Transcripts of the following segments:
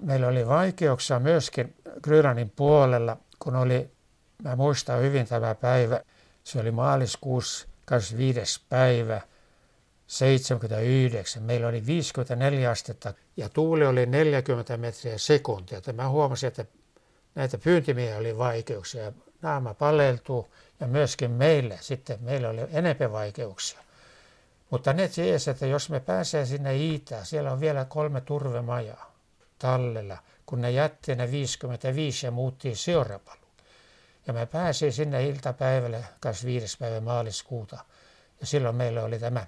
Meillä oli vaikeuksia myöskin Grönlannin puolella, kun oli, mä muistan hyvin tämä päivä, se oli maaliskuussa 25. päivä 79. Meillä oli 54 astetta ja tuuli oli 40 metriä sekuntia. Mä huomasin, että näitä pyyntimiehiä oli vaikeuksia. Naama paleltuu ja myöskin meille sitten, meillä oli enemmän vaikeuksia. Mutta ne tiesi, että jos me pääsee sinne Iitään, siellä on vielä kolme turvemajaa tallella, kun ne jätti ne 55 ja muutti Siorapalu. Ja me pääsin sinne iltapäivälle 25. päivä maaliskuuta. Ja silloin meillä oli tämä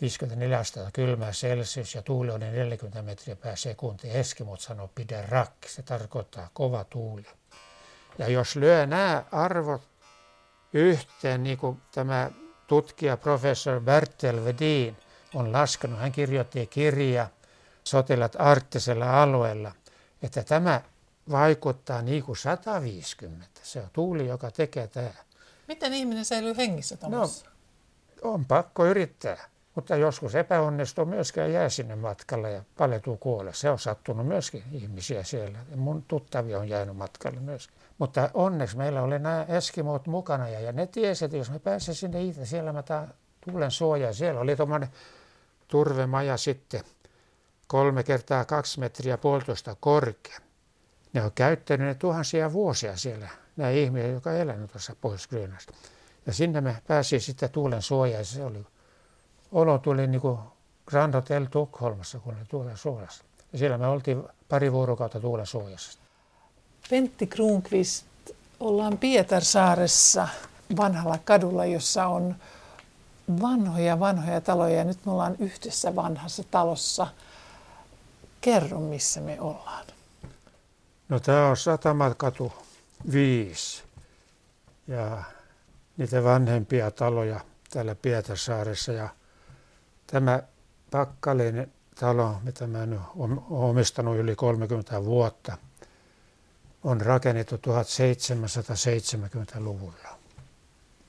54 astetta kylmää Celsius ja tuuli oli 40 metriä per sekunti. Eskimot sanoo pidä rakki, se tarkoittaa kova tuuli. Ja jos lyö nämä arvot yhteen, niin kuin tämä tutkija professor Bertel Vedin on laskenut, hän kirjoitti kirja sotilat arktisella alueella, että tämä vaikuttaa niin kuin 150. Se on tuuli, joka tekee tämä. Miten ihminen säilyy hengissä tuossa? No, on pakko yrittää. Mutta joskus epäonnistuu myöskään jää sinne matkalle ja paljatuu kuolle. Se on sattunut myöskin ihmisiä siellä. Mun tuttavia on jäänyt matkalle myöskin. Mutta onneksi meillä oli nämä Eskimot mukana ja, ja ne tiesi, että jos me pääsemme sinne itse, siellä mä tulen suojaa. Siellä oli tuommoinen turvemaja sitten kolme kertaa kaksi metriä puolitoista korkea. Ne on käyttänyt ne tuhansia vuosia siellä, nämä ihmiset, jotka on elänyt tuossa pohjois Ja sinne me pääsi sitten tuulen suojaan. Se oli olo tuli niin kuin Grand Hotel Tukholmassa, kun oli tuulen suojassa. Ja siellä me oltiin pari vuorokautta tuulen suojassa. Pentti Kruunqvist, ollaan Pietarsaaressa vanhalla kadulla, jossa on vanhoja vanhoja taloja ja nyt me ollaan yhdessä vanhassa talossa. Kerro, missä me ollaan. No tämä on Satamakatu 5 ja niitä vanhempia taloja täällä Pietarsaaressa ja Tämä Pakkalin talo, mitä mä nyt olen omistanut yli 30 vuotta, on rakennettu 1770-luvulla.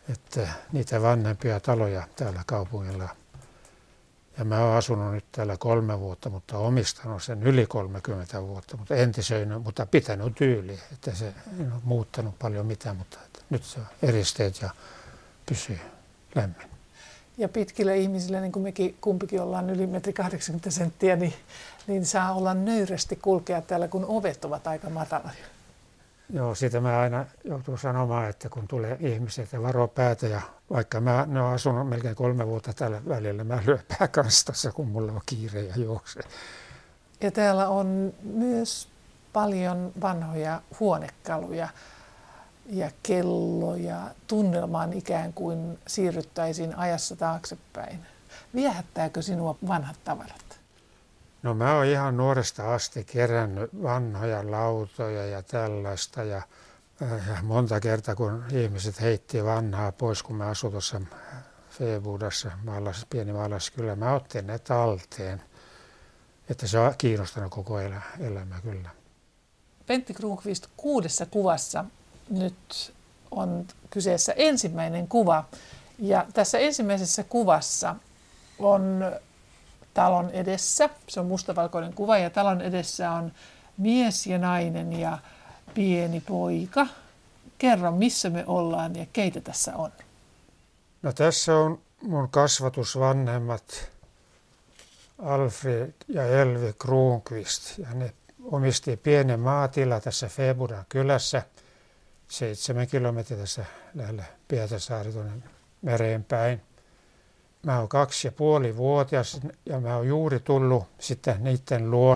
Että niitä vanhempia taloja täällä kaupungilla. Ja mä oon asunut nyt täällä kolme vuotta, mutta omistanut sen yli 30 vuotta, mutta entisöinyt, mutta pitänyt tyyli, että se ei ole muuttanut paljon mitään, mutta nyt se on eristeet ja pysyy lämmin. Ja pitkillä ihmisillä, niin kuin mekin kumpikin ollaan yli metri 80 senttiä, niin, niin saa olla nöyrästi kulkea täällä, kun ovet ovat aika mataloja. Joo, sitä mä aina joutuu sanomaan, että kun tulee ihmiset ja varo päätä ja vaikka mä ne on asunut melkein kolme vuotta tällä välillä, mä lyön pääkanstassa, kun mulla on kiire ja juokse. Ja täällä on myös paljon vanhoja huonekaluja ja kello ja tunnelmaan ikään kuin siirryttäisiin ajassa taaksepäin. Viehättääkö sinua vanhat tavarat? No mä oon ihan nuoresta asti kerännyt vanhoja lautoja ja tällaista ja, ja monta kertaa kun ihmiset heitti vanhaa pois, kun mä asuin tuossa Feebudassa, maalas, pieni maalas, kyllä mä otin ne talteen. Että se on kiinnostanut koko elä, elämä kyllä. Pentti Kruunqvist kuudessa kuvassa nyt on kyseessä ensimmäinen kuva. Ja tässä ensimmäisessä kuvassa on talon edessä, se on mustavalkoinen kuva, ja talon edessä on mies ja nainen ja pieni poika. Kerro, missä me ollaan ja keitä tässä on? No tässä on mun kasvatusvanhemmat Alfred ja Elvi Kruunqvist. Ja ne omisti pienen maatila tässä Febudan kylässä – seitsemän kilometriä tässä lähellä Pietasaari tuonne mereen päin. Mä oon kaksi ja puoli vuotias ja mä oon juuri tullut sitten niiden luo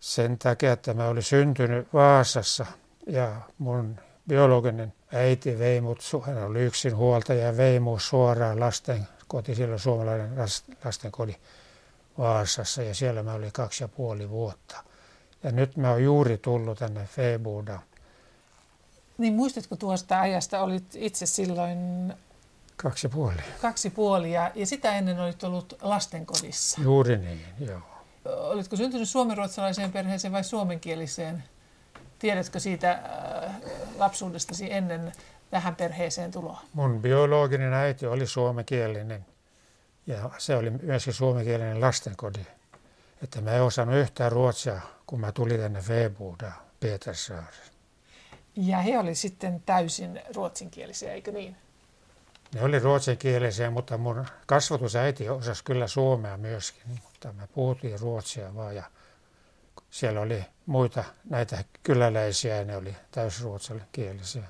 sen takia, että mä olin syntynyt Vaasassa ja mun biologinen äiti vei mut, hän oli yksin huoltaja ja vei mut suoraan lasten koti, silloin suomalainen lastenkoti Vaasassa ja siellä mä olin kaksi ja puoli vuotta. Ja nyt mä oon juuri tullut tänne Feebudaan niin muistatko tuosta ajasta, olit itse silloin... Kaksi puoli. Kaksi puoli ja, ja sitä ennen olit ollut lastenkodissa. Juuri niin, joo. Olitko syntynyt suomenruotsalaiseen perheeseen vai suomenkieliseen? Tiedätkö siitä äh, lapsuudestasi ennen tähän perheeseen tuloa? Mun biologinen äiti oli suomenkielinen ja se oli myöskin suomenkielinen lastenkodi. että mä en osannut yhtään ruotsia, kun mä tulin tänne Vebuda Petersaareen. Ja he olivat sitten täysin ruotsinkielisiä, eikö niin? Ne oli ruotsinkielisiä, mutta mun kasvatusäiti osasi kyllä suomea myöskin, mutta me puhuttiin ruotsia vaan ja siellä oli muita näitä kyläläisiä ja ne oli täysruotsinkielisiä.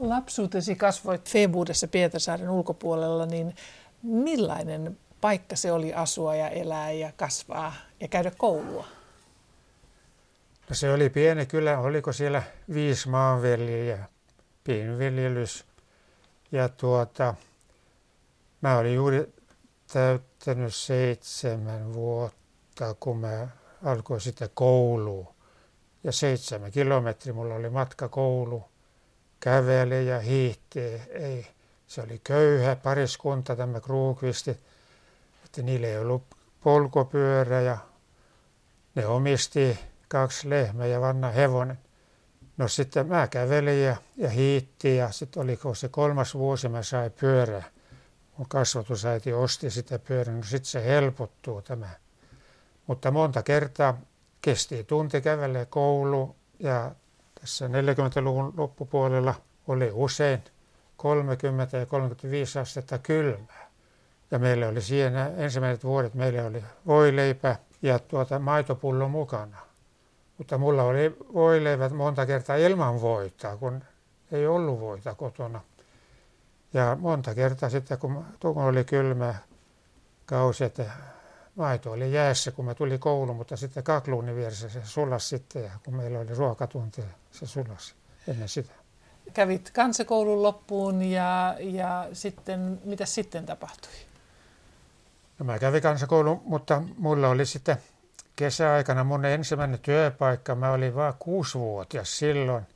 Lapsuutesi kasvoit Febuudessa Pietarsaaren ulkopuolella, niin millainen paikka se oli asua ja elää ja kasvaa ja käydä koulua? No se oli pieni kylä, oliko siellä viisi maanviljelijää, pienviljelys. Ja tuota, mä olin juuri täyttänyt seitsemän vuotta, kun mä alkoin sitä koulua. Ja seitsemän kilometriä mulla oli matka koulu. Kävele ja hiihtee. Ei, se oli köyhä pariskunta, tämä Kruukvistit. Että niillä ei ollut polkupyörä ja ne omisti kaksi lehmää ja vanna hevonen. No sitten mä kävelin ja, ja hiitti ja sitten oliko se kolmas vuosi mä sain pyörä. Mun kasvatusäiti osti sitä pyörän, no sitten se helpottuu tämä. Mutta monta kertaa kesti tunti kävelle koulu ja tässä 40-luvun loppupuolella oli usein 30 ja 35 astetta kylmää. Ja meillä oli siinä ensimmäiset vuodet, meillä oli voileipä ja tuota maitopullo mukana. Mutta mulla oli voileivät monta kertaa ilman voita, kun ei ollut voita kotona. Ja monta kertaa sitten, kun tukon oli kylmä kausi, että maito oli jäässä, kun mä tuli kouluun, mutta sitten kakluunin vieressä se sulas sitten, ja kun meillä oli ruokatunti, se sulas ennen sitä. Kävit kansakoulun loppuun ja, ja sitten, mitä sitten tapahtui? No mä kävin kansakoulun, mutta mulla oli sitten kesäaikana mun ensimmäinen työpaikka, mä olin vain kuusivuotias silloin,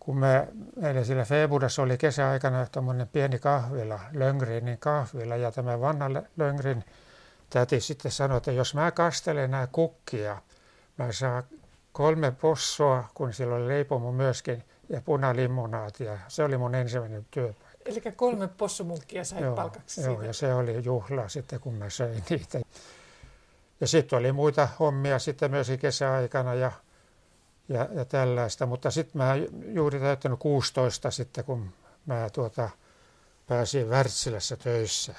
kun mä, meillä sillä Febudassa oli kesäaikana tämmöinen pieni kahvila, Löngrinin kahvila, ja tämä vanha Löngrin täti sitten sanoi, että jos mä kastelen nämä kukkia, mä saan kolme possoa, kun sillä oli leipomo myöskin, ja punalimonaatia. Se oli mun ensimmäinen työpaikka. Eli kolme possumunkkia sai joo, palkaksi Joo, siitä. ja se oli juhla sitten, kun mä söin niitä. Ja sitten oli muita hommia sitten myös kesäaikana ja, ja, ja tällaista. Mutta sitten mä juuri täyttänyt 16 sitten, kun mä tuota, pääsin Wärtsilässä töissä.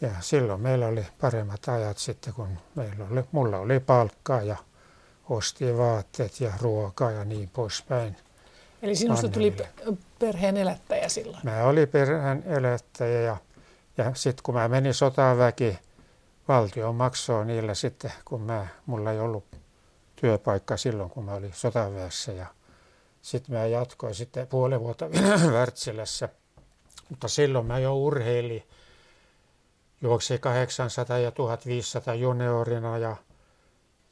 Ja silloin meillä oli paremmat ajat sitten, kun meillä oli, mulla oli palkkaa ja osti vaatteet ja ruokaa ja niin poispäin. Eli sinusta tuli perheen elättäjä silloin? Mä olin perheen elättäjä ja, ja sitten kun mä menin sotaväki, valtio maksoi niillä sitten, kun mä, mulla ei ollut työpaikka silloin, kun mä olin sotaväessä. Ja sitten mä jatkoin sitten puoli vuotta Wärtsilässä. Mutta silloin mä jo urheilin. Juoksi 800 ja 1500 juniorina ja,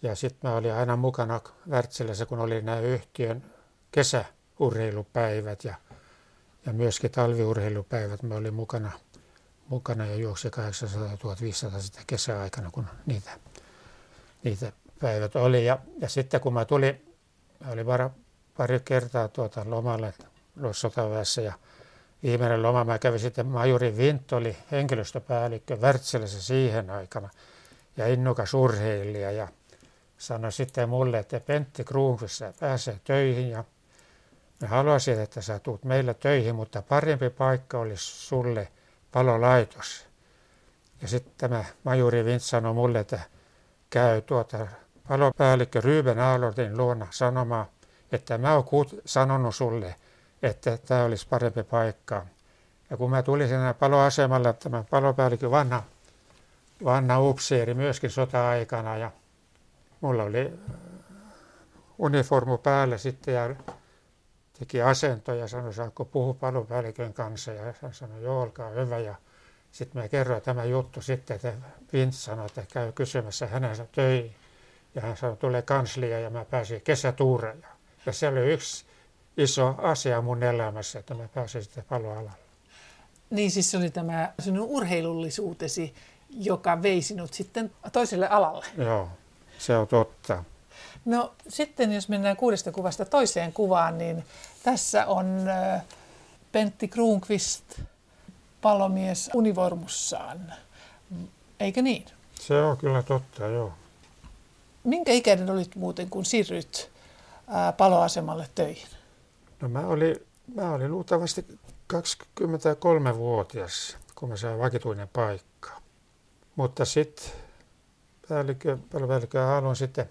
ja sitten mä olin aina mukana Wärtsilässä, kun oli nämä yhtiön kesäurheilupäivät ja, ja myöskin talviurheilupäivät. Mä olin mukana mukana ja juoksi 800 1500 sitä kesäaikana, kun niitä, niitä päivät oli. Ja, ja sitten kun mä tulin, mä olin pari kertaa tuota lomalle sotaväessä ja viimeinen loma mä kävin sitten Majuri Vint oli henkilöstöpäällikkö Wärtsilässä siihen aikana ja innokas urheilija ja sanoi sitten mulle, että Pentti Kruunqvist pääsee töihin ja me haluaisin, että sä tuut meillä töihin, mutta parempi paikka olisi sulle – palolaitos. Ja sitten tämä majuri Vint sanoi mulle, että käy tuota palopäällikkö Ryyben Aalordin luona sanomaan, että mä oon sanonut sulle, että tämä olisi parempi paikka. Ja kun mä tulin siinä paloasemalla, tämä palopäällikkö vanha, vanha upseeri myöskin sota-aikana ja mulla oli äh, uniformu päällä sitten ja teki asentoja ja sanoi, saako puhua palopäällikön kanssa. Ja hän sanoi, joo, olkaa hyvä. Ja sitten mä kerroin tämä juttu sitten, että Vince sanoi, että käy kysymässä hänensä töihin. Ja hän sanoi, tulee kanslia ja mä pääsin kesätuureja. Ja se oli yksi iso asia mun elämässä, että mä pääsin sitten paloalalle. Niin siis se oli tämä sinun urheilullisuutesi, joka vei sinut sitten toiselle alalle. Joo, se on totta. No sitten jos mennään kuudesta kuvasta toiseen kuvaan, niin tässä on Pentti Kruunqvist palomies univormussaan. Eikö niin? Se on kyllä totta, joo. Minkä ikäinen olit muuten, kun siirryt ää, paloasemalle töihin? No mä olin, mä olin luultavasti 23-vuotias, kun mä sain vakituinen paikka. Mutta sitten päällikkö, palopäällikkö sitten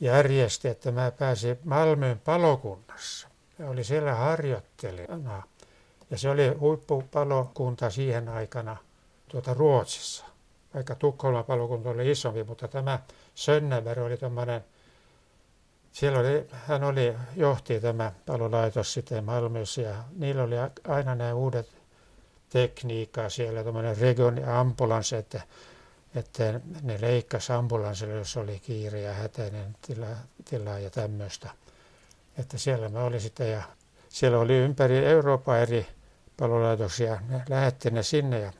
järjesti, että mä pääsin Malmön palokunnassa. Oli siellä harjoittelijana. Ja se oli huippupalokunta siihen aikana tuota Ruotsissa. Vaikka Tukholman palokunta oli isompi, mutta tämä Sönnäberg oli tämmöinen, siellä oli, hän oli, johti tämä palolaitos sitten Malmössä ja niillä oli aina nämä uudet tekniikkaa siellä, tämmöinen region ambulanssi, että, että ne leikkasi ambulanssille, jos oli kiire ja hätäinen tila, tila ja tämmöistä. Että siellä mä olin sitten ja siellä oli ympäri Euroopan eri palolaitoksia. Ne lähetti ne sinne ja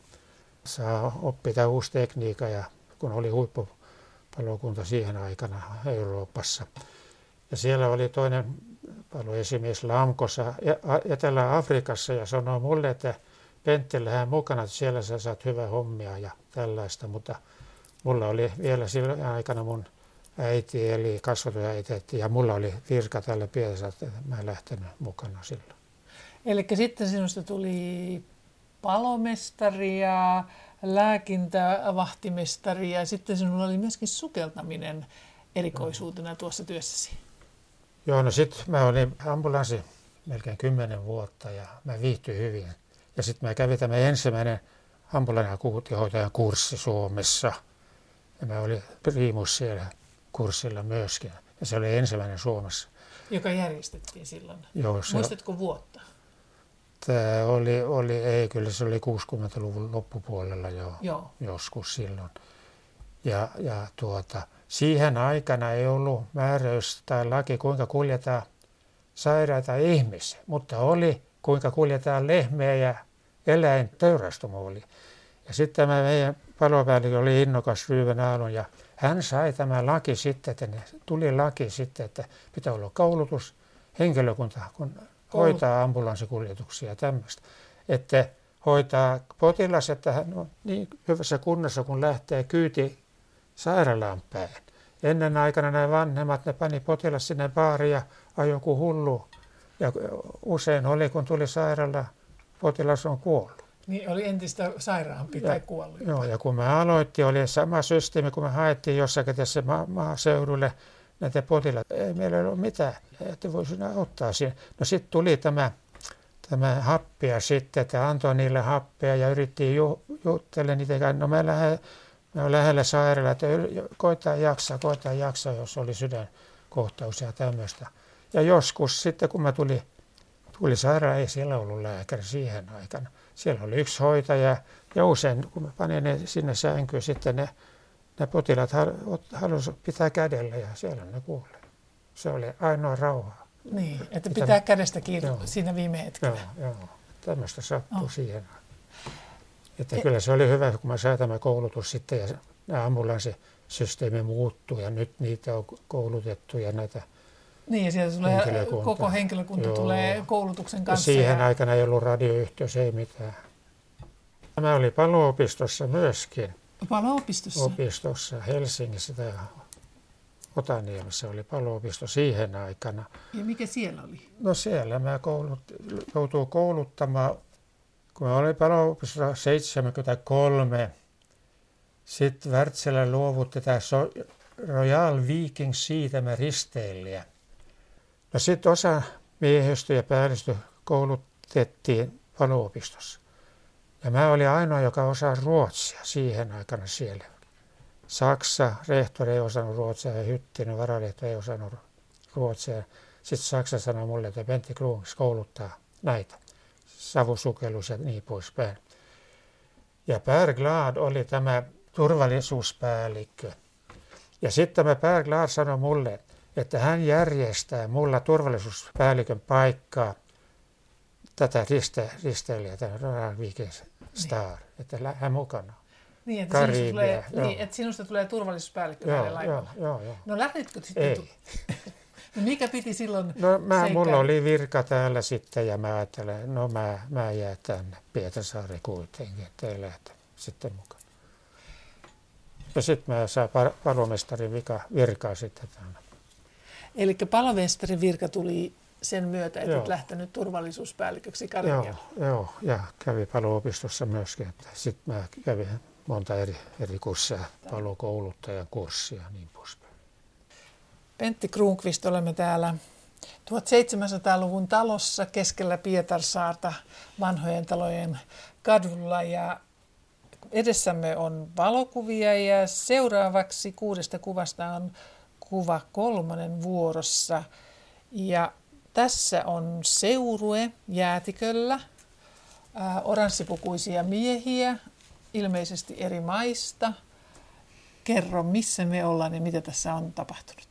saa oppia uusi tekniikka ja kun oli huippupalokunta siihen aikana Euroopassa. Ja siellä oli toinen paloesimies Lamkossa Etelä-Afrikassa ja sanoi mulle, että Pentti lähde mukana, että siellä sä saat hyvää hommia ja tällaista, mutta mulla oli vielä silloin aikana mun äiti eli kasvatusäiti ja mulla oli virka tällä pielessä, että mä en lähtenyt mukana silloin. Eli sitten sinusta tuli palomestari ja lääkintävahtimestari ja sitten sinulla oli myöskin sukeltaminen erikoisuutena tuossa työssäsi. Joo, no sitten mä olin ambulanssi melkein kymmenen vuotta ja mä viihtyin hyvin. Ja sitten mä kävin tämä ensimmäinen ambulanssi- kurssi Suomessa. Ja mä olin primus siellä kurssilla myöskin. Ja se oli ensimmäinen Suomessa. Joka järjestettiin silloin. Joo, se, Muistatko vuotta? Tämä oli, oli, ei kyllä se oli 60-luvun loppupuolella jo Joo. joskus silloin. Ja, ja tuota, siihen aikana ei ollut määräys tai laki, kuinka kuljetaan sairaita ihmisiä, mutta oli kuinka kuljetaan lehmiä ja eläin teurastumo oli. Ja sitten tämä meidän palopäällikkö oli innokas Ryyven Aallon ja hän sai tämä laki sitten, että ne, tuli laki sitten, että pitää olla koulutus henkilökunta, kun hoitaa ambulanssikuljetuksia ja tämmöistä. Että hoitaa potilas, että hän on niin hyvässä kunnossa, kun lähtee kyyti sairaalaan päin. Ennen aikana nämä vanhemmat, ne pani potilas sinne baariin ja ajoi hullu. Ja usein oli, kun tuli sairaala, potilas on kuollut. Niin oli entistä sairaampi ja, tai kuollut. Joo, ja kun mä aloitin, oli sama systeemi, kun me haettiin jossakin tässä ma- maaseudulle näitä potilaita. Ei meillä ole mitään, että voisi ottaa siinä. No sitten tuli tämä, tämä happia sitten, että antoi niille happea ja yritti ju, juttele niitä. No me, lähe, me on lähellä sairaala, että koittaa jaksaa, koittaa jaksaa, jos oli sydänkohtaus ja tämmöistä. Ja joskus sitten, kun mä tuli, tuli sairaala, ei siellä ollut lääkäri siihen aikana. Siellä oli yksi hoitaja ja usein, kun mä panin ne sinne sänkyyn, sitten ne ne potilaat halusivat pitää kädellä ja siellä ne kuoli. Se oli ainoa rauha. Niin, että pitää Mitä, kädestä kiinni joo, siinä viime hetkellä. Joo, joo. Tämmöistä sattui oh. siihen. Että e- kyllä se oli hyvä, kun mä sain tämä koulutus sitten ja nämä ambulanssisysteemi muuttui ja nyt niitä on koulutettu ja näitä niin, ja sieltä tulee, koko henkilökunta Joo. tulee koulutuksen kanssa. Ja siihen ja... aikana ei ollut radioyhteys, ei mitään. Tämä oli paloopistossa myöskin. Paloopistossa? Opistossa Helsingissä tai Otaniemessä oli paloopisto siihen aikana. Ja mikä siellä oli? No siellä mä koulut, joutuu kouluttamaan, kun mä olin paloopistossa 73, sitten Wärtsilä luovutti tämä Royal Viking mä risteilijä. No sitten osa miehistö ja päällystö koulutettiin paloopistossa. Ja mä olin ainoa, joka osaa ruotsia siihen aikana siellä. Saksa, rehtori ei osannut ruotsia ja Hyttinen, varalehto ei osannut ruotsia. Sitten Saksa sanoi mulle, että Pentti Kruungs kouluttaa näitä. Savusukellus ja niin poispäin. Ja Per Glad oli tämä turvallisuuspäällikkö. Ja sitten tämä Per Glad sanoi mulle, että hän järjestää mulla turvallisuuspäällikön paikkaa tätä riste, risteilijää, tämä Royal Viking Star, niin. että hän mukana. Niin, että, Karibia, sinusta tulee, niin, että sinusta tulee turvallisuuspäällikkö joo, laivalla. Joo, joo, joo. No lähditkö sitten? Ei. no mikä piti silloin No mä, mulla oli virka täällä sitten ja mä ajattelen, no mä, mä jään tänne Pietarsaari kuitenkin, että ei lähtä sitten mukaan. Ja sitten mä saan par- palomestarin vika, virkaa sitten tänne. Eli palovestarin virka tuli sen myötä, että Joo. olet lähtenyt turvallisuuspäälliköksi Joo, Karvialla. joo, ja kävi paloopistossa myöskin. Sitten mä kävin monta eri, eri kursseja, palokouluttajan kurssia ja niin poispäin. Pentti Kruunqvist, olemme täällä 1700-luvun talossa keskellä Pietarsaarta vanhojen talojen kadulla ja edessämme on valokuvia ja seuraavaksi kuudesta kuvasta on kuva kolmonen vuorossa. Ja tässä on seurue jäätiköllä, ää, oranssipukuisia miehiä, ilmeisesti eri maista. Kerro, missä me ollaan ja mitä tässä on tapahtunut.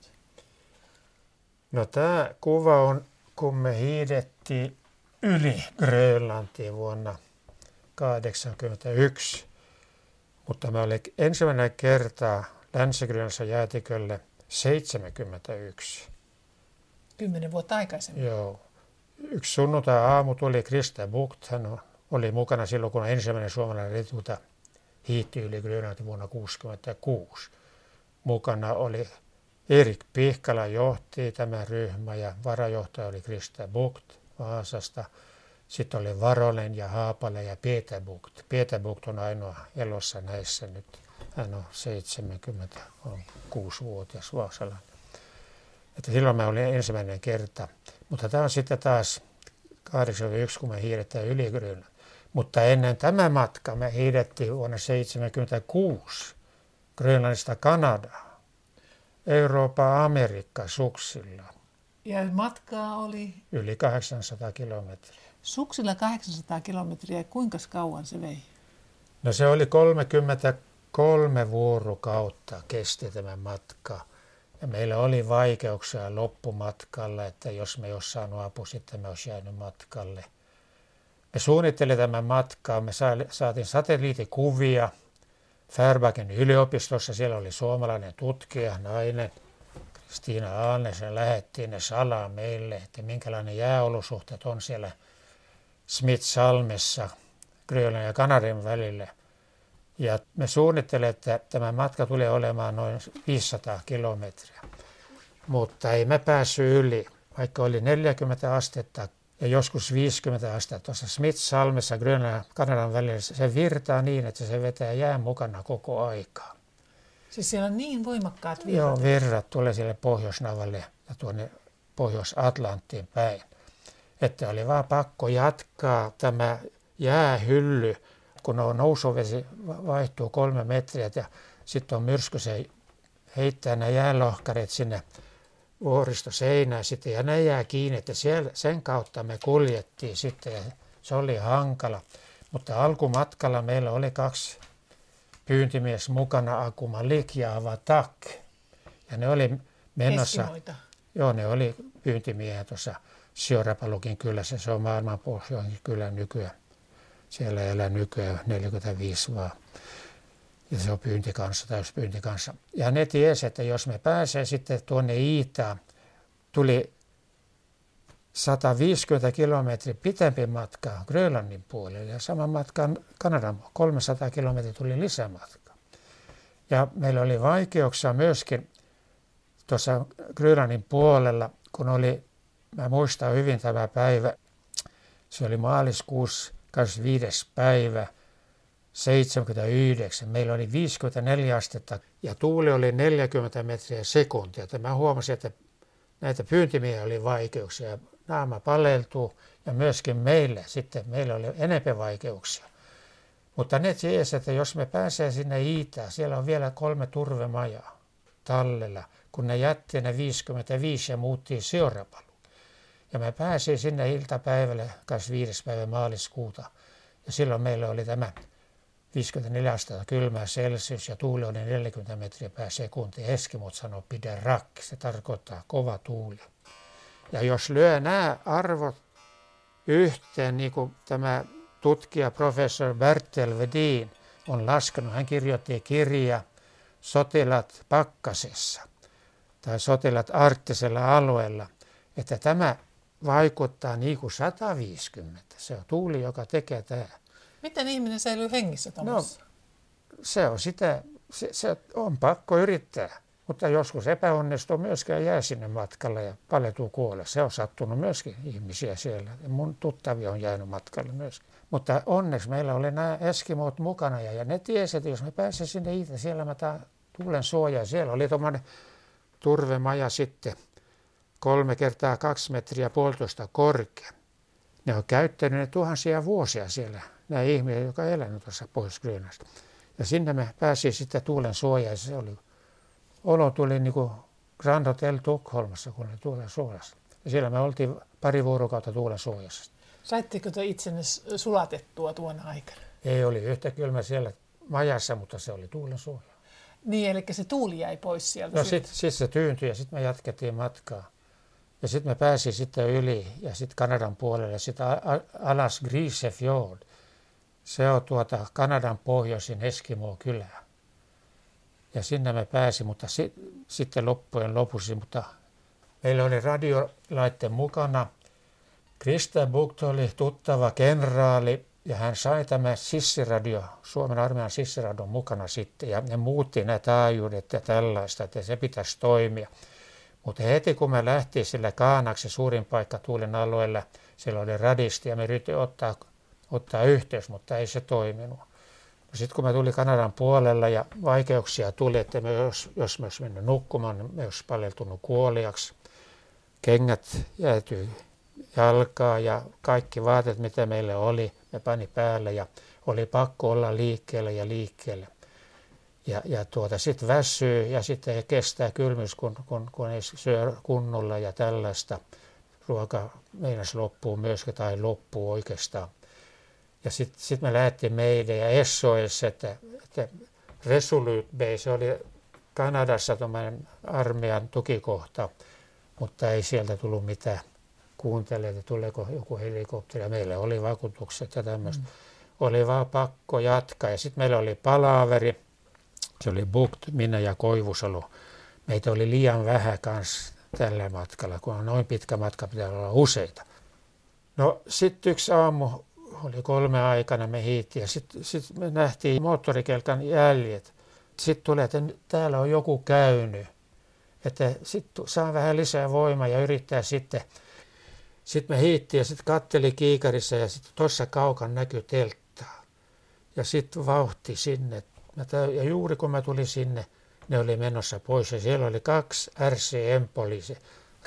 No tämä kuva on, kun me hiidettiin yli Grönlantiin vuonna 1981. Mutta mä olin ensimmäinen kertaa länsi jäätikölle 71. Kymmenen vuotta aikaisemmin. Joo. Yksi sunnuntai-aamu tuli Krista Bucht. Hän oli mukana silloin, kun ensimmäinen suomalainen retuta hiitti yli Grönlanti vuonna 1966. Mukana oli Erik Pihkala johti tämä ryhmä ja varajohtaja oli Krista Bucht Vaasasta. Sitten oli Varonen ja Haapale ja Peter Bucht. Peter Bucht on ainoa elossa näissä nyt. Hän on 76-vuotias vaasalainen. Että silloin mä olin ensimmäinen kerta. Mutta tämä on sitten taas 81, kun me hiidetään yli Grönlanti. Mutta ennen tämä matka me hiidettiin vuonna 1976 Grönlannista Kanadaan. Eurooppa, Amerikka suksilla. Ja matkaa oli Yli 800 kilometriä. suksilla 800 kilometriä. Kuinka kauan se vei? No se oli 33 vuorokautta kesti tämä matka. Ja meillä oli vaikeuksia loppumatkalla, että jos me jos saanut apu, sitten me olisi jäänyt matkalle. Me suunnittelin tämän matkaa, me saatiin satelliitikuvia Färbaken yliopistossa, siellä oli suomalainen tutkija, nainen, Kristiina Aannes, ja lähettiin ne salaa meille, että minkälainen jääolosuhteet on siellä Smith-salmessa, Grönlannin ja Kanarin välillä. Ja me suunnittelemme, että tämä matka tulee olemaan noin 500 kilometriä. Mutta ei me päässyt yli, vaikka oli 40 astetta ja joskus 50 astetta tuossa Smith-salmessa Grönlannin ja Kanadan välillä. Se virtaa niin, että se vetää jään mukana koko aikaa. Siis siellä on niin voimakkaat virrat. Joo, virrat tulee sille Pohjoisnavalle ja tuonne Pohjois-Atlanttiin päin. Että oli vaan pakko jatkaa tämä jäähylly, kun on nousuvesi vaihtuu kolme metriä ja sitten on myrsky, se heittää nämä jäälohkareet sinne vuoristoseinään sitten ja ne jää kiinni, että siellä, sen kautta me kuljettiin sitten ja se oli hankala. Mutta alkumatkalla meillä oli kaksi pyyntimies mukana, Akuma Lik ja Avatak. Ja ne oli menossa, Eskimoita. joo ne oli pyyntimiehiä tuossa Siorapalukin kylässä, se on maailman pohjoin kylä nykyään. Siellä elää nykyään 45 vaan. Ja se on pyyntikanssa, täyspyyntikanssa. Ja ne tiesi, että jos me pääsee sitten tuonne Iitaan, tuli 150 kilometriä pitempi matka Grönlannin puolelle ja sama matka Kanadan 300 kilometriä tuli lisämatka. Ja meillä oli vaikeuksia myöskin tuossa Grönlannin puolella, kun oli, mä muistan hyvin tämä päivä, se oli maaliskuussa 25. päivä 79. Meillä oli 54 astetta ja tuuli oli 40 metriä sekuntia. Mä huomasin, että näitä pyyntimiehiä oli vaikeuksia. Naama paleltuu ja myöskin meille sitten, meillä oli enemmän vaikeuksia. Mutta ne tiesi, että jos me pääsee sinne Iitään, siellä on vielä kolme turvemajaa tallella, kun ne jätti ne 55 ja muuttiin Siorapalu. Ja me pääsin sinne iltapäivälle 25. päivä maaliskuuta. Ja silloin meillä oli tämä 54 astetta kylmää Celsius ja tuuli oli 40 metriä per sekunti. Eskimot sanoo pidä rak, se tarkoittaa kova tuuli. Ja jos lyö nämä arvot yhteen, niin kuin tämä tutkija professor Bertel Vedin on laskenut, hän kirjoitti kirja Sotilat pakkasessa tai sotilat arktisella alueella, että tämä vaikuttaa niin kuin 150. Se on tuuli, joka tekee tämä. Miten ihminen säilyy hengissä tuommoisessa? No, se on sitä se, se on pakko yrittää. Mutta joskus epäonnistuu myöskään jää sinne matkalle ja paletuu kuolle. Se on sattunut myöskin ihmisiä siellä. Mun tuttavia on jäänyt matkalle myöskin. Mutta onneksi meillä oli nämä Eskimoot mukana ja, ja ne tiesi, että jos me pääsemme sinne itse, siellä mä tulen suojaa. Siellä oli tuommoinen turvemaja sitten kolme kertaa kaksi metriä puolitoista korkea. Ne on käyttänyt ne tuhansia vuosia siellä, nämä ihmiset, jotka elänyt tuossa pohjois Ja sinne me pääsi sitten tuulen suojaan. Se oli, olo tuli niin kuin Grand Hotel Tukholmassa, kun ne tuulen suojassa. Ja siellä me oltiin pari vuorokautta tuulen suojassa. Saitteko te itsenne sulatettua tuon aikana? Ei oli yhtä kylmä siellä majassa, mutta se oli tuulen suoja. Niin, eli se tuuli jäi pois sieltä. No sitten sit se tyyntyi ja sitten me jatkettiin matkaa. Ja sitten me pääsin sitten yli ja sitten Kanadan puolelle, sitten alas Grisefjord. Se on tuota Kanadan pohjoisin Eskimo-kylä. Ja sinne me pääsin, mutta si, sitten loppujen lopuksi, mutta meillä oli radiolaitteen mukana. Krista Bucht oli tuttava kenraali ja hän sai tämä sissiradio, Suomen armeijan sissiradion mukana sitten ja ne muutti nämä taajuudet ja tällaista, että se pitäisi toimia. Mutta heti kun me lähti sillä Kaanaksi suurin paikka tuulen alueella, siellä oli radisti ja me yritin ottaa, ottaa yhteys, mutta ei se toiminut. No Sitten kun me tuli Kanadan puolella ja vaikeuksia tuli, että me jos, jos me olisi mennyt nukkumaan, niin me olisi paleltunut kuoliaksi. Kengät jäätyi jalkaa ja kaikki vaatet, mitä meillä oli, me pani päälle ja oli pakko olla liikkeelle ja liikkeelle. Ja, ja tuota, sitten väsyy ja sitten kestää kylmyys, kun, kun, kun ei syö kunnolla ja tällaista. Ruoka meinas loppuu myöskin tai loppuu oikeastaan. Ja sitten sit me lähdettiin meidän ja SOS, että, että Resolute Base oli Kanadassa tuommoinen armeijan tukikohta, mutta ei sieltä tullut mitään. Kuuntelee, että tuleeko joku helikopteri. Meillä oli vakuutukset ja tämmöistä. Mm. Oli vaan pakko jatkaa. Ja sitten meillä oli palaveri se oli Bukt, minä ja Koivusalo. Meitä oli liian vähän kanssa tällä matkalla, kun on noin pitkä matka, pitää olla useita. No sitten yksi aamu oli kolme aikana me hiitti ja sitten sit me nähtiin moottorikelkan jäljet. Sitten tulee, että täällä on joku käynyt. Että sitten saa vähän lisää voimaa ja yrittää sitten. Sitten me hiitti ja sitten katteli kiikarissa ja sitten tuossa kaukan näkyi telttaa. Ja sitten vauhti sinne ja juuri kun mä tulin sinne, ne oli menossa pois ja siellä oli kaksi RCM-poliisi,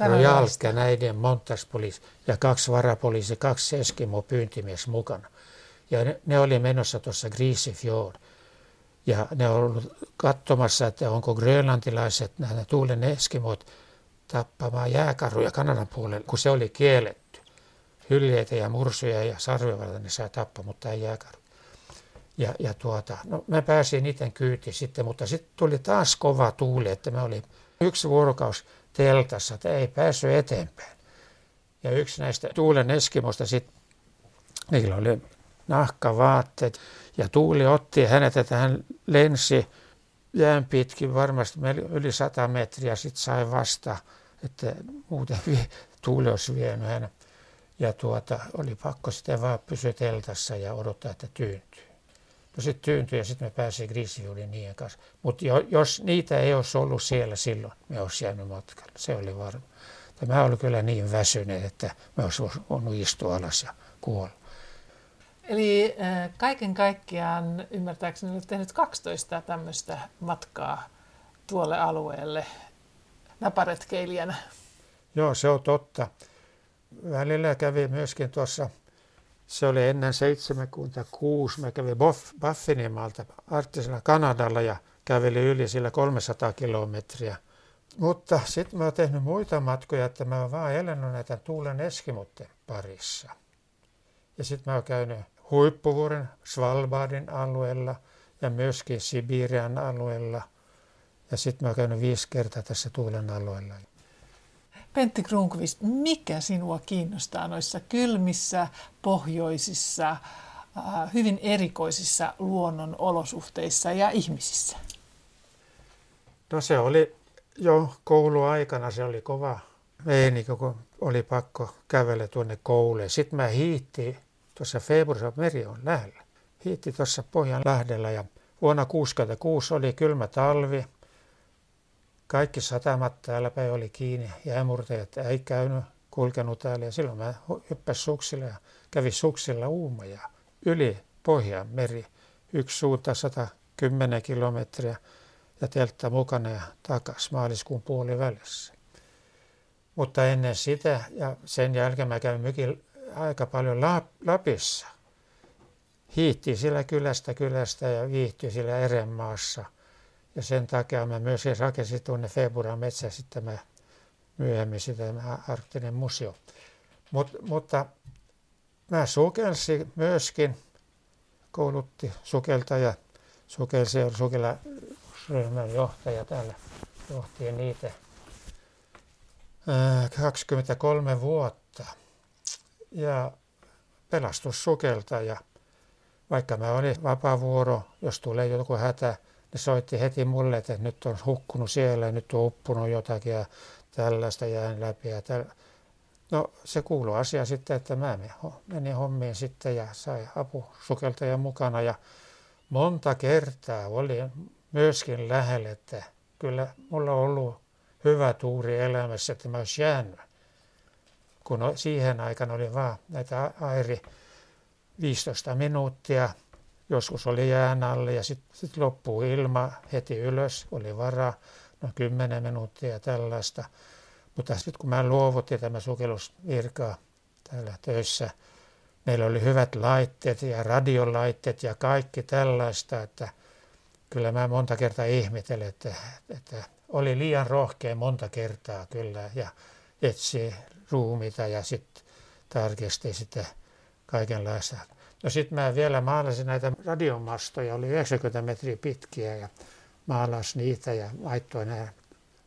Royal näiden Montaspoliisi ja kaksi varapoliisi, kaksi Eskimo pyyntimies mukana. Ja ne, ne oli menossa tuossa Grisifjord. Ja ne on ollut katsomassa, että onko grönlantilaiset, nämä tuulen eskimot, tappamaan jääkarhuja Kanadan puolelle, kun se oli kielletty. Hyljeitä ja mursuja ja sarvivalta ne saa tappaa, mutta ei jääkarhuja. Ja, ja tuota, no mä pääsin niiden kyyti sitten, mutta sitten tuli taas kova tuuli, että mä olin yksi vuorokaus teltassa, että ei päässyt eteenpäin. Ja yksi näistä tuulen eskimosta sitten, niillä oli nahkavaatteet ja tuuli otti hänet, että hän lensi jään pitkin varmasti yli 100 metriä, sitten sai vasta, että muuten tuuli olisi vienyt hänen. Ja tuota, oli pakko sitten vaan pysyä teltassa ja odottaa, että tyyntyy. No sitten tyyntyi ja sitten me pääsimme Grisifjordin niiden kanssa. Mutta jo, jos niitä ei olisi ollut siellä silloin, me olisi jäänyt matkalle. Se oli varma. Mä olin kyllä niin väsynyt, että me olisi voinut istua alas ja kuolla. Eli äh, kaiken kaikkiaan ymmärtääkseni olet tehnyt 12 tämmöistä matkaa tuolle alueelle naparetkeilijänä. Joo, se on totta. Välillä kävi myöskin tuossa se oli ennen 76. Mä kävin Baffinimaalta arktisella Kanadalla ja kävelin yli sillä 300 kilometriä. Mutta sitten mä oon tehnyt muita matkoja, että mä oon vaan elänyt näitä tuulen eskimotten parissa. Ja sitten mä oon käynyt huippuvuoren Svalbardin alueella ja myöskin Sibirian alueella. Ja sitten mä oon käynyt viisi kertaa tässä tuulen alueella. Pentti Krunkvist, mikä sinua kiinnostaa noissa kylmissä, pohjoisissa, äh, hyvin erikoisissa luonnon olosuhteissa ja ihmisissä? No se oli jo kouluaikana, se oli kova meininki, kun oli pakko kävellä tuonne kouluun. Sitten mä hiitti tuossa Februarissa, meri on lähellä. Hiitti tuossa Pohjanlahdella ja vuonna 1966 oli kylmä talvi. Kaikki satamat täällä päin oli kiinni. Jäämurtajat ei käynyt, kulkenut täällä. Ja silloin mä hyppäsin suksilla ja kävin suksilla uumoja yli Pohjanmeri. Yksi suunta 110 kilometriä ja teltta mukana ja takas maaliskuun puolivälissä. Mutta ennen sitä ja sen jälkeen mä kävin mykin aika paljon Lapissa. Hiihti sillä kylästä kylästä ja viihtyi sillä Erenmaassa. Ja sen takia mä myös rakensin tuonne Februarin metsä sitten mä myöhemmin sitä arktinen museo. Mut, mutta mä sukelsin myöskin, koulutti sukeltaja, sukelsi on sukella ryhmän johtaja täällä johti niitä 23 vuotta ja pelastussukelta ja vaikka mä olin vapaavuoro, jos tulee joku hätä, ne soitti heti mulle, että nyt on hukkunut siellä, nyt on uppunut jotakin ja tällaista jään läpi. Ja täl... No se kuuluu asia sitten, että mä menin hommiin sitten ja sai apusukeltajan mukana ja monta kertaa oli myöskin lähellä, että kyllä mulla on ollut hyvä tuuri elämässä, että mä olisi jäänyt. Kun siihen aikana oli vaan näitä airi 15 minuuttia, joskus oli jään alle ja sitten sit loppuu ilma heti ylös, oli varaa noin 10 minuuttia ja tällaista. Mutta sitten kun mä luovutin tämä sukellusvirkaa täällä töissä, meillä oli hyvät laitteet ja radiolaitteet ja kaikki tällaista, että kyllä mä monta kertaa ihmettelin, että, että oli liian rohkea monta kertaa kyllä ja etsi ruumita ja sitten tarkisti sitä kaikenlaista. No sitten mä vielä maalasin näitä radiomastoja, oli 90 metriä pitkiä ja maalas niitä ja laittoi nämä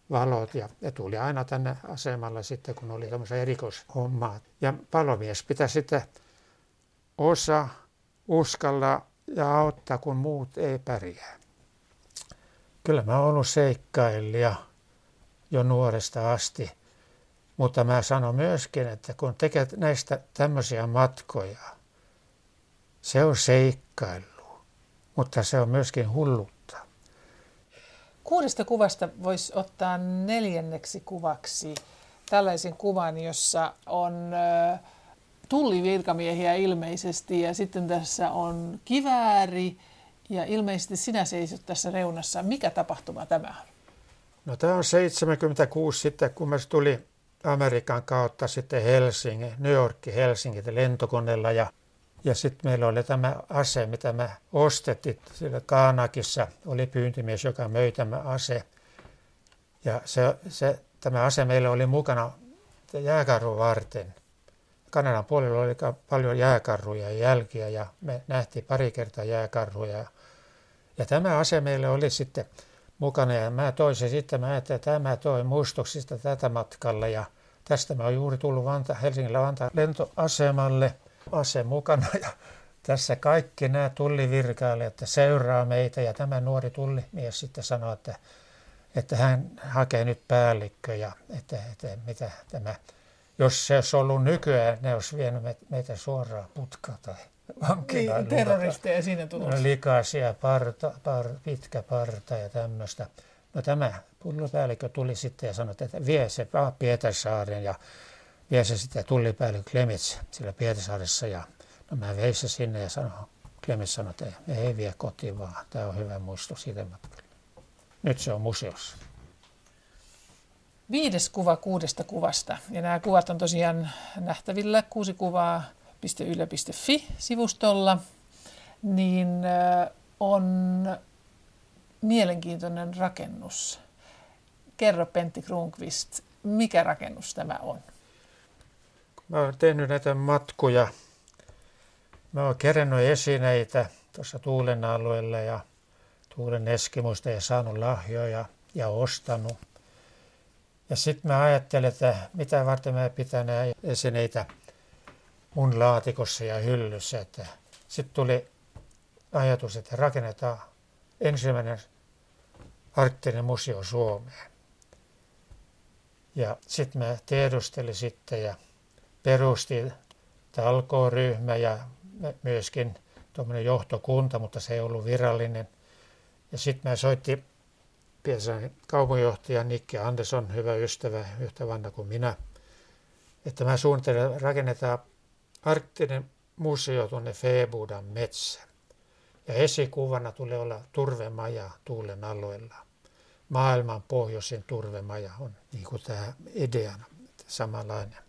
valot ja ne tuli aina tänne asemalle sitten, kun oli tämmöisiä erikoishommaa. Ja palomies pitää sitten osa, uskalla ja auttaa, kun muut ei pärjää. Kyllä mä oon ollut seikkailija jo nuoresta asti, mutta mä sanon myöskin, että kun tekee näistä tämmöisiä matkoja, se on seikkailu, mutta se on myöskin hullutta. Kuudesta kuvasta voisi ottaa neljänneksi kuvaksi tällaisen kuvan, jossa on tullivirkamiehiä ilmeisesti ja sitten tässä on kivääri ja ilmeisesti sinä seisot tässä reunassa. Mikä tapahtuma tämä on? No tämä on 76 sitten, kun tuli Amerikan kautta sitten Helsingin, New Yorkin Helsingin lentokoneella ja, ja sitten meillä oli tämä ase, mitä me ostettiin sillä Kaanakissa, oli pyyntimies, joka möi tämä ase. Ja se, se, tämä ase meillä oli mukana jääkarun varten. Kanadan puolella oli paljon jääkarruja ja jälkiä ja me nähtiin pari kertaa jääkarruja. Ja tämä ase meille oli sitten mukana ja mä toin se sitten, mä että tämä toi muistuksista tätä matkalla ja tästä mä oon juuri tullut Vanta, Helsingillä Vantaan lentoasemalle ase mukana ja tässä kaikki nämä tullivirkailijat seuraa meitä ja tämä nuori tullimies sitten sanoi, että, että hän hakee nyt päällikkö ja että, että mitä tämä, jos se olisi ollut nykyään, ne olisi vienyt meitä suoraan putkaan tai vankilaan. Niin, terroristeja siinä tulossa. Likaisia, parta, par, pitkä parta ja tämmöistä. No tämä pullopäällikkö tuli sitten ja sanoi, että vie se Pietarsaaren ja vie se sitten tullipäällikkö Klemets sillä Pietarsaaressa. Ja no mä vein se sinne ja sanoin, Klemets sanoi, että ei vie kotiin vaan, tämä on hyvä muisto siitä matkalla. Nyt se on museossa. Viides kuva kuudesta kuvasta. Ja nämä kuvat on tosiaan nähtävillä kuusi kuvaa yle.fi-sivustolla, niin on mielenkiintoinen rakennus. Kerro Pentti Kruunqvist, mikä rakennus tämä on? Mä oon tehnyt näitä matkuja. Mä oon kerännyt esineitä tuossa Tuulen alueella ja Tuulen Eskimusta ja saanut lahjoja ja ostanut. Ja sitten mä ajattelin, että mitä varten mä pitää nämä esineitä mun laatikossa ja hyllyssä. Sitten tuli ajatus, että rakennetaan ensimmäinen arktinen museo Suomeen. Ja sitten mä tiedustelin sitten ja perustin talkooryhmä ja myöskin tuommoinen johtokunta, mutta se ei ollut virallinen. Ja sitten mä soitti Piesarin kaupunginjohtaja Nikki Andersson, hyvä ystävä, yhtä vanha kuin minä, että mä suunnittelen rakennetaan arktinen museo tuonne Feebudan metsään. Ja esikuvana tulee olla turvemaja tuulen alueella. Maailman pohjoisin turvemaja on niin kuin tämä ideana, samanlainen.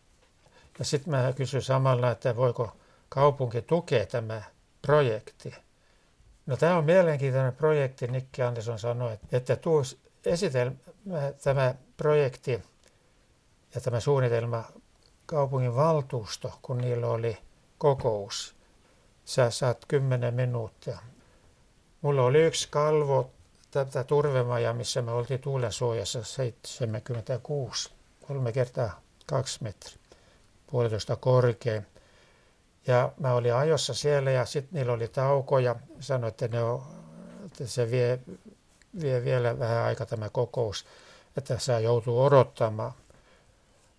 Ja sitten mä kysyin samalla, että voiko kaupunki tukea tämä projekti. No tämä on mielenkiintoinen projekti, Nikki Andersson sanoi, että tuu esitelmä, tämä projekti ja tämä suunnitelma kaupungin valtuusto, kun niillä oli kokous. Sä saat 10 minuuttia. Mulla oli yksi kalvo tätä turvemaja, missä me oltiin tuulen suojassa 76, kolme kertaa kaksi metriä, puolitoista korkea. Ja mä olin ajossa siellä ja sitten niillä oli tauko ja että, ne on, että se vie, vie vielä vähän aika tämä kokous, että saa joutuu odottamaan.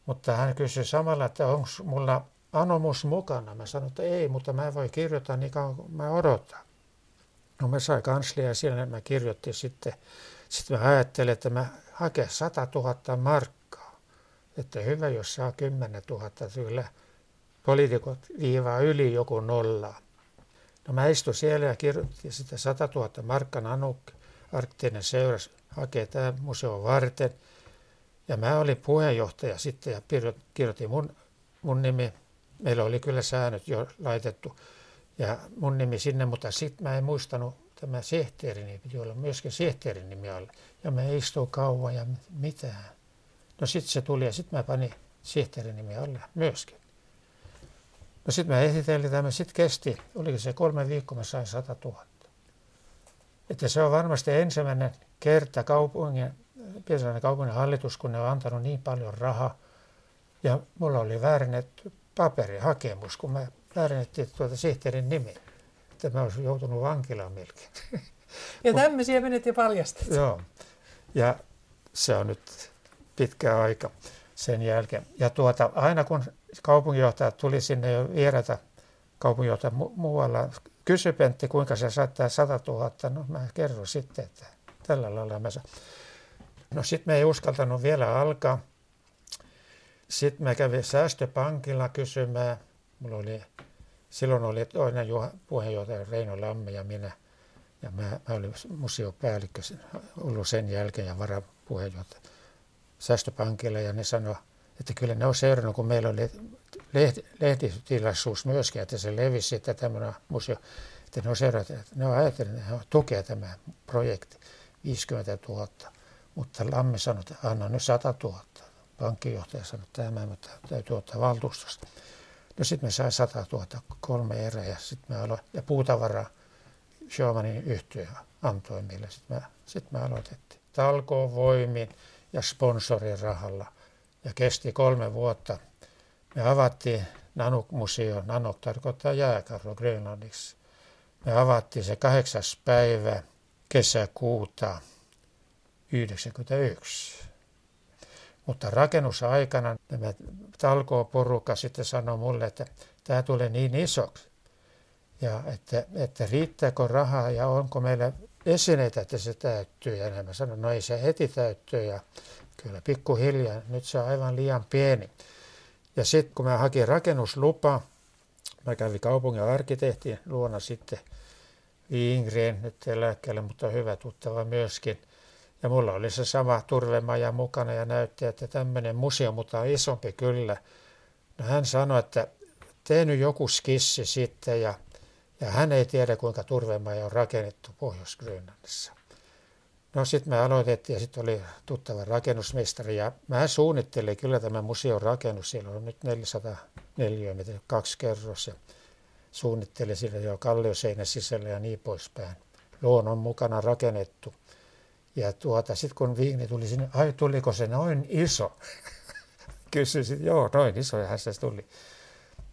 Mutta hän kysyi samalla, että onko mulla anomus mukana. Mä sanoin, että ei, mutta mä voi kirjoittaa niin kauan kuin mä odotan. No mä sain kanslia ja siellä mä kirjoitin sitten. Sitten mä ajattelin, että mä hakeen 100 000 markkaa. Että hyvä, jos saa 10 000, kyllä poliitikot viivaa yli joku nolla. No mä istuin siellä ja kirjoitin sitä 100 000 markkan Anuk, arktinen seuras, hakee tämä museo varten. Ja mä olin puheenjohtaja sitten ja kirjoitin mun, mun nimi. Meillä oli kyllä säännöt jo laitettu ja mun nimi sinne, mutta sitten mä en muistanut tämä sihteerin, niin piti olla myöskin sihteerin nimi alle. Ja mä istuin kauan ja mitään. No sitten se tuli ja sitten mä panin sihteerin nimi alle myöskin. No sitten mä esitellin tämä, sitten kesti, oliko se kolme viikkoa, mä sain 100 000. Että se on varmasti ensimmäinen kerta kaupungin, Pietarin kaupungin hallitus, kun ne on antanut niin paljon rahaa. Ja mulla oli väärennetty paperihakemus, kun mä väärennettiin tuota sihteerin nimi. Että mä olisin joutunut vankilaan melkein. Ja tämmöisiä menet jo paljastat. Joo. Ja se on nyt pitkä aika sen jälkeen. Ja tuota, aina kun kaupunginjohtaja tuli sinne jo vieraita kaupunginjohtaja mu- muualla, kysy Pentti, kuinka se saattaa 100 000. No mä kerron sitten, että tällä lailla mä saan. No sitten me ei uskaltanut vielä alkaa. Sitten mä kävin säästöpankilla kysymään. Mulla oli, silloin oli toinen puheenjohtaja Reino Lamme ja minä. Ja mä, mä olin museopäällikkö ollut sen jälkeen ja varapuheenjohtaja säästöpankilla. Ja ne sanoi, että kyllä ne on seurannut, kun meillä oli lehti, lehtitilaisuus myöskin, että se levisi, että tämmöinen museo, että ne on seurannut, että ne on ajatellut, että ne on tukea tämä projekti 50 000. Mutta Lamme sanoi, että anna nyt 100 000 pankkijohtaja sanoi, että tämä mutta täytyy ottaa valtuustosta. No sitten me sai 100 000 kolme erää ja sitten me aloin, ja puutavara Schumannin yhtiö antoi meille. Sitten me, sit me aloitettiin talkoon voimin ja sponsorin rahalla. Ja kesti kolme vuotta. Me avattiin Nanuk-museo, Nanuk tarkoittaa jääkarro Grönlanniksi. Me avattiin se kahdeksas päivä kesäkuuta 1991. Mutta rakennusaikana tämä talkooporukka sitten sanoi mulle, että tämä tulee niin isoksi. Ja että, että riittääkö rahaa ja onko meillä esineitä, että se täyttyy. Ja mä sanoin, no ei se heti täyttyy ja kyllä pikkuhiljaa, nyt se on aivan liian pieni. Ja sitten kun mä hakin rakennuslupa, mä kävin kaupungin arkkitehtin luona sitten Ingrid, nyt eläkkeelle, mutta hyvä tuttava myöskin – ja mulla oli se sama turvemaja mukana ja näytti, että tämmöinen museo, mutta on isompi kyllä. No hän sanoi, että tee nyt joku skissi sitten ja, ja hän ei tiedä kuinka turvemaja on rakennettu pohjois -Grönlannissa. No sitten me aloitettiin ja sitten oli tuttava rakennusmestari ja mä suunnittelin kyllä tämä museon rakennus. Siellä on nyt 400 neliömetriä, kaksi kerros ja suunnittelin sillä jo kallioseinä sisällä ja niin poispäin. Loon on mukana rakennettu. Ja tuota, sitten kun viini tuli sinne, ai tuliko se noin iso? Kysyisin, joo, noin iso ja se tuli.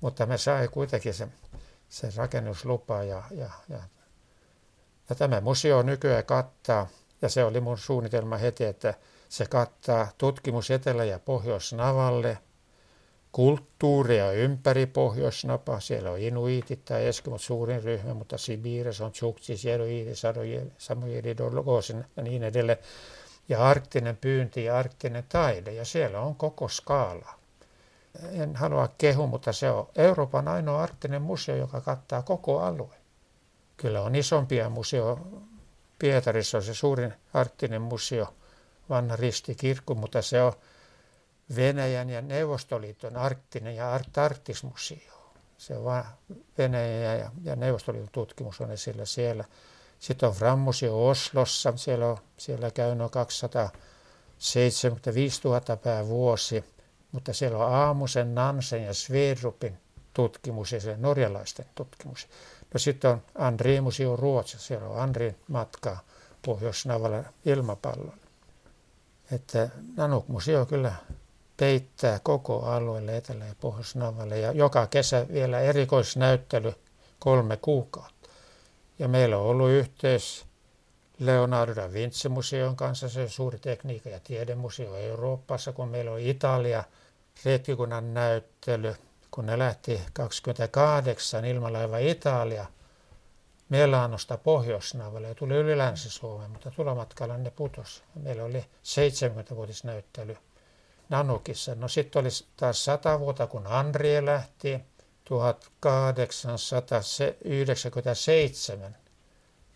Mutta me sai kuitenkin se, se rakennuslupa ja, ja, ja, ja tämä museo nykyään kattaa, ja se oli mun suunnitelma heti, että se kattaa tutkimus Etelä- ja Pohjois-Navalle, kulttuuria ympäri Pohjoisnapa. Siellä on inuitit tai eskimot suurin ryhmä, mutta Sibiriassa on tsuktsis, jeroidi, samojedi, dolgosin ja niin edelleen. Ja arktinen pyynti ja arktinen taide, ja siellä on koko skaala. En halua kehu, mutta se on Euroopan ainoa arktinen museo, joka kattaa koko alueen. Kyllä on isompia museo. Pietarissa on se suurin arktinen museo, vanha ristikirkko, mutta se on Venäjän ja Neuvostoliiton arktinen ja Antarktismuseo. Se on vain Venäjän ja, ja Neuvostoliiton tutkimus on esillä siellä. Sitten on Frammuseo Oslossa, siellä, on, siellä käy noin 275 000 per vuosi, mutta siellä on Aamusen, Nansen ja Svedrupin tutkimus ja se norjalaisten tutkimus. No sitten on Andri Museo Ruotsissa, siellä on Andrin matkaa Pohjois-Navalle ilmapallolle. Että Nanuk Museo kyllä peittää koko alueelle Etelä- ja Pohjois-Navalle ja joka kesä vielä erikoisnäyttely kolme kuukautta. Ja meillä on ollut yhteys Leonardo da Vinci-museon kanssa, se on suuri tekniikka- ja tiedemuseo Euroopassa, kun meillä on Italia retkikunnan näyttely, kun ne lähti 28 ilmalaiva Italia Melanosta Pohjois-Navalle ja tuli yli Länsi-Suomeen, mutta tulamatkalla ne putosi. Meillä oli 70-vuotisnäyttely Nanukissa. No sitten oli taas sata vuotta, kun Andrie lähti 1897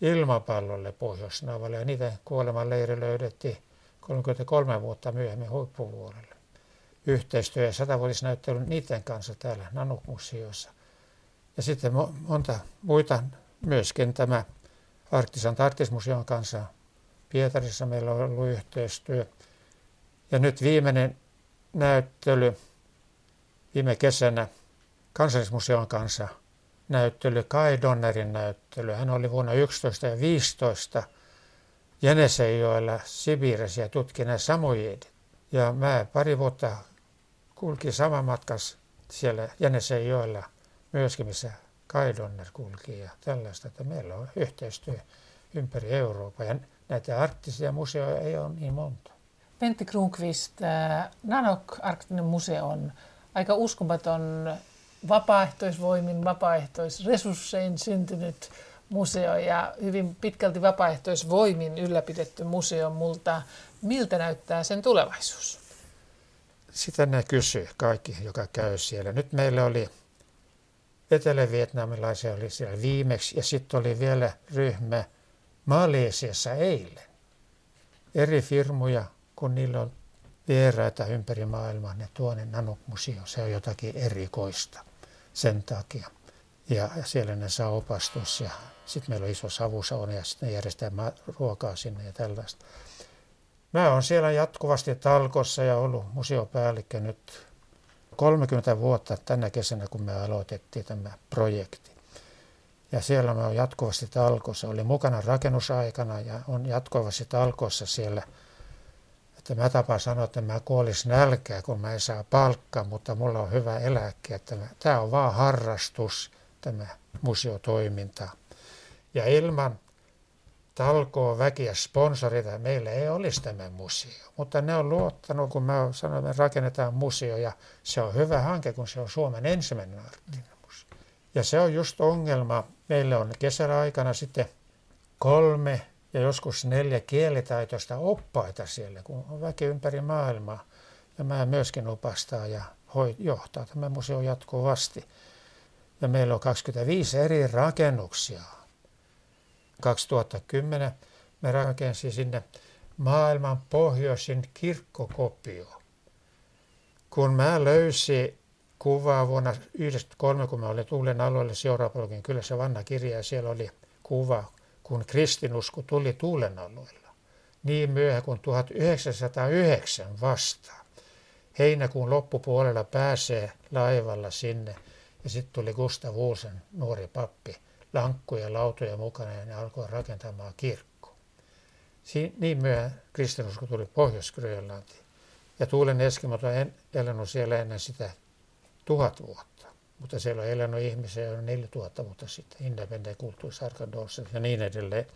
ilmapallolle Pohjois-Navalle ja niitä kuolemanleiri löydettiin 33 vuotta myöhemmin huippuvuorelle. Yhteistyö ja satavuotisnäyttely niiden kanssa täällä Nanuk-museossa. Ja sitten monta muita myöskin tämä Arktisan Tarktismuseon kanssa. Pietarissa meillä on ollut yhteistyö. Ja nyt viimeinen näyttely viime kesänä kansallismuseon kanssa näyttely, Kai Donnerin näyttely. Hän oli vuonna 11 ja 15 Jenesejoella Sibirissä ja tutki nämä samojedit. Ja mä pari vuotta kulki sama matkas siellä Jenesejoella myöskin, missä Kai Donner kulki ja tällaista, että meillä on yhteistyö ympäri Eurooppaa ja näitä arktisia museoja ei ole niin monta. Pentti Krunkvist, äh, Nanok Arktinen museo on aika uskomaton vapaaehtoisvoimin, vapaaehtoisresurssein syntynyt museo ja hyvin pitkälti vapaaehtoisvoimin ylläpidetty museo, mutta miltä näyttää sen tulevaisuus? Sitä ne kysyy kaikki, joka käy siellä. Nyt meillä oli etelä-vietnamilaisia oli siellä viimeksi ja sitten oli vielä ryhmä Malesiassa eilen. Eri firmoja kun niillä on vieraita ympäri maailmaa, ne tuo ne Nanuk-museo, se on jotakin erikoista sen takia. Ja, siellä ne saa opastus ja sitten meillä on iso savusauna ja sitten ne järjestää ruokaa sinne ja tällaista. Mä oon siellä jatkuvasti talkossa ja ollut museopäällikkö nyt 30 vuotta tänä kesänä, kun me aloitettiin tämä projekti. Ja siellä mä oon jatkuvasti talkossa. Oli mukana rakennusaikana ja on jatkuvasti talkossa siellä – että mä tapaan sanoa, että mä kuolis nälkää, kun mä en saa palkkaa, mutta mulla on hyvä eläke. Että tämä on vaan harrastus, tämä museotoiminta. Ja ilman talkoa väkiä sponsorita meillä ei olisi tämä museo. Mutta ne on luottanut, kun mä sanoin, että me rakennetaan museo ja se on hyvä hanke, kun se on Suomen ensimmäinen arktinen museo. Ja se on just ongelma. Meillä on kesäaikana sitten kolme ja joskus neljä kielitaitoista oppaita siellä, kun on väki ympäri maailmaa. Ja mä myöskin opastaa ja johtaa tämä museo jatkuvasti. Ja meillä on 25 eri rakennuksia. 2010 me rakensin sinne maailman pohjoisin kirkkokopio. Kun mä löysin kuvaa vuonna 1993, kun mä olin Tuulen alueelle seuraapalogin kyllä se vanha kirja ja siellä oli kuva kun kristinusko tuli tuulen alueella. Niin myöhään kuin 1909 vasta. Heinäkuun loppupuolella pääsee laivalla sinne ja sitten tuli Gustav Uusen nuori pappi lankkuja ja lautoja mukana ja ne alkoi rakentamaan kirkko. Siin, niin myöhään kristinusko tuli pohjois Ja Tuulen Eskimot on elänyt siellä ennen sitä tuhat vuotta mutta siellä on elänyt ihmisiä jo 4000 vuotta sitten, Independent kulttuurisarkadossa ja niin edelleen.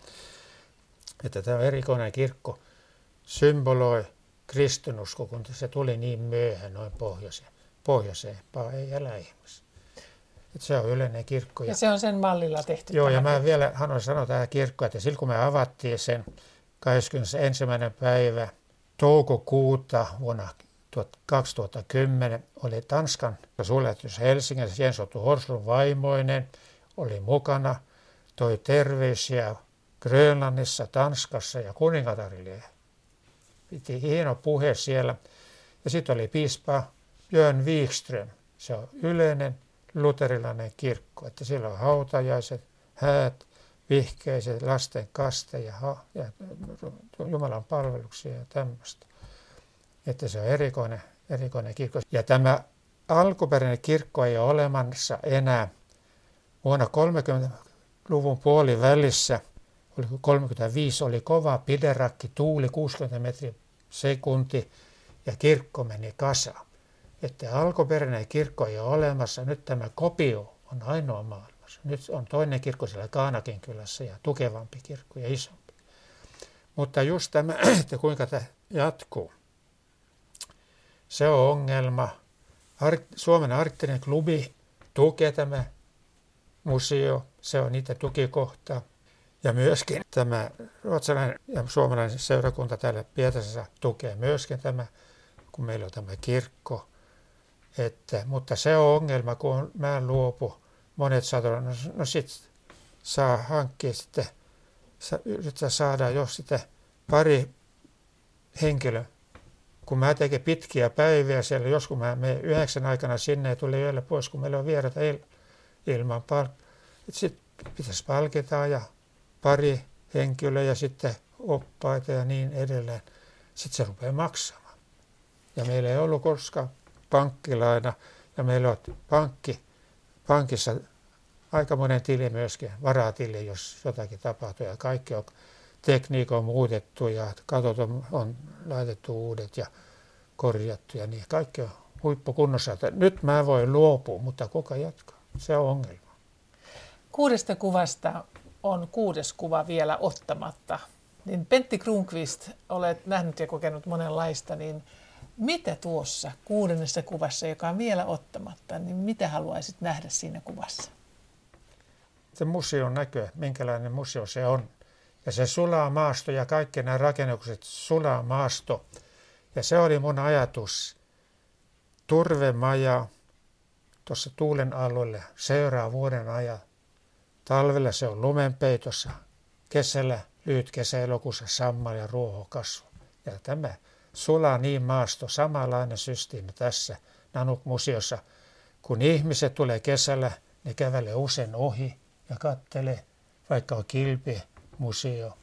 Että tämä erikoinen kirkko symboloi kristinusko, kun se tuli niin myöhään noin pohjoiseen. pohjoisempaa ei elä ihmisiä. Et se on yleinen kirkko. Ja, ja se on sen mallilla tehty. Joo, ja mä vielä haluan sanoa tähän kirkkoon, että silloin kun me avattiin sen 21. päivä toukokuuta vuonna 2010 oli Tanskan suljetus Helsingissä. Jens Otto Horslun vaimoinen oli mukana, toi terveisiä Grönlannissa, Tanskassa ja kuningatarille. Piti hieno puhe siellä. Ja sitten oli piispa Jörn Wikström. Se on yleinen luterilainen kirkko, että siellä on hautajaiset, häät, vihkeiset, lasten kaste ja, ja Jumalan palveluksia ja tämmöistä. Että se on erikoinen, erikoinen kirkko. Ja tämä alkuperäinen kirkko ei ole olemassa enää vuonna 30-luvun puolivälissä, oli 35, oli kova piderakki, tuuli 60 metriä sekunti ja kirkko meni kasaan että alkuperäinen kirkko ei ole olemassa, nyt tämä kopio on ainoa maailmassa. Nyt on toinen kirkko siellä Kaanakin kylässä ja tukevampi kirkko ja isompi. Mutta just tämä, että kuinka tämä jatkuu, se on ongelma. Suomen arktinen klubi tukee tämä museo, se on niitä tukikohtaa. Ja myöskin tämä ruotsalainen ja suomalainen seurakunta täällä Pietasassa tukee myöskin tämä, kun meillä on tämä kirkko. Että, mutta se on ongelma, kun on, mä en luopu. Monet sanoo, no, no sit saa hankkia sitten, yrittää saada jos sitä pari henkilöä. Kun mä teen pitkiä päiviä siellä, joskus mä menen yhdeksän aikana sinne ja tulee yöllä pois, kun meillä on vieraita il, ilman pal- Sitten pitäisi palkita ja pari henkilöä ja sitten oppaita ja niin edelleen. Sitten se rupeaa maksamaan. Ja meillä ei ollut koskaan pankkilaina ja meillä on pankki, pankissa aika monen tili myöskin, varatili, jos jotakin tapahtuu ja kaikki on tekniikka on muutettu ja katot on, on laitettu uudet ja korjattu ja niin kaikki on huippukunnossa. Että nyt mä voin luopua, mutta kuka jatkaa? Se on ongelma. Kuudesta kuvasta on kuudes kuva vielä ottamatta. Niin Pentti Krunkvist, olet nähnyt ja kokenut monenlaista, niin mitä tuossa kuudennessa kuvassa, joka on vielä ottamatta, niin mitä haluaisit nähdä siinä kuvassa? Se museon näkö, minkälainen museo se on. Ja se sulaa maasto ja kaikki nämä rakennukset sulaa maasto. Ja se oli mun ajatus. Turvemaja tuossa tuulen alueelle seuraa vuoden ajan. Talvella se on lumenpeitossa, kesällä, lyhyt kesä, elokuussa sammal ja ruoho kasvu. Ja tämä sulaa niin maasto, samanlainen systeemi tässä Nanuk-museossa. Kun ihmiset tulee kesällä, ne kävelee usein ohi ja kattelee, vaikka on kilpi, museo.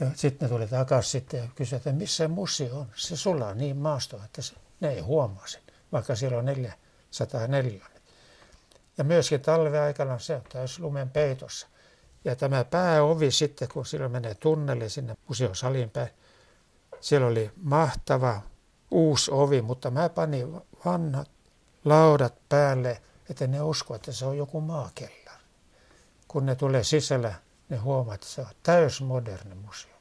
Ja sitten ne tulee takaisin sitten ja kysyy, että missä museo on. Se sulaa niin maasto, että se, ne ei huomaa sen, vaikka siellä on 404. Ja myöskin talveaikana se on täys lumen peitossa. Ja tämä pääovi sitten, kun silloin menee tunneli sinne museosalin päin, siellä oli mahtava uusi ovi, mutta mä panin vanhat laudat päälle, että ne usko, että se on joku maakellari. Kun ne tulee sisällä, ne huomaa, että se on täysmoderni museo.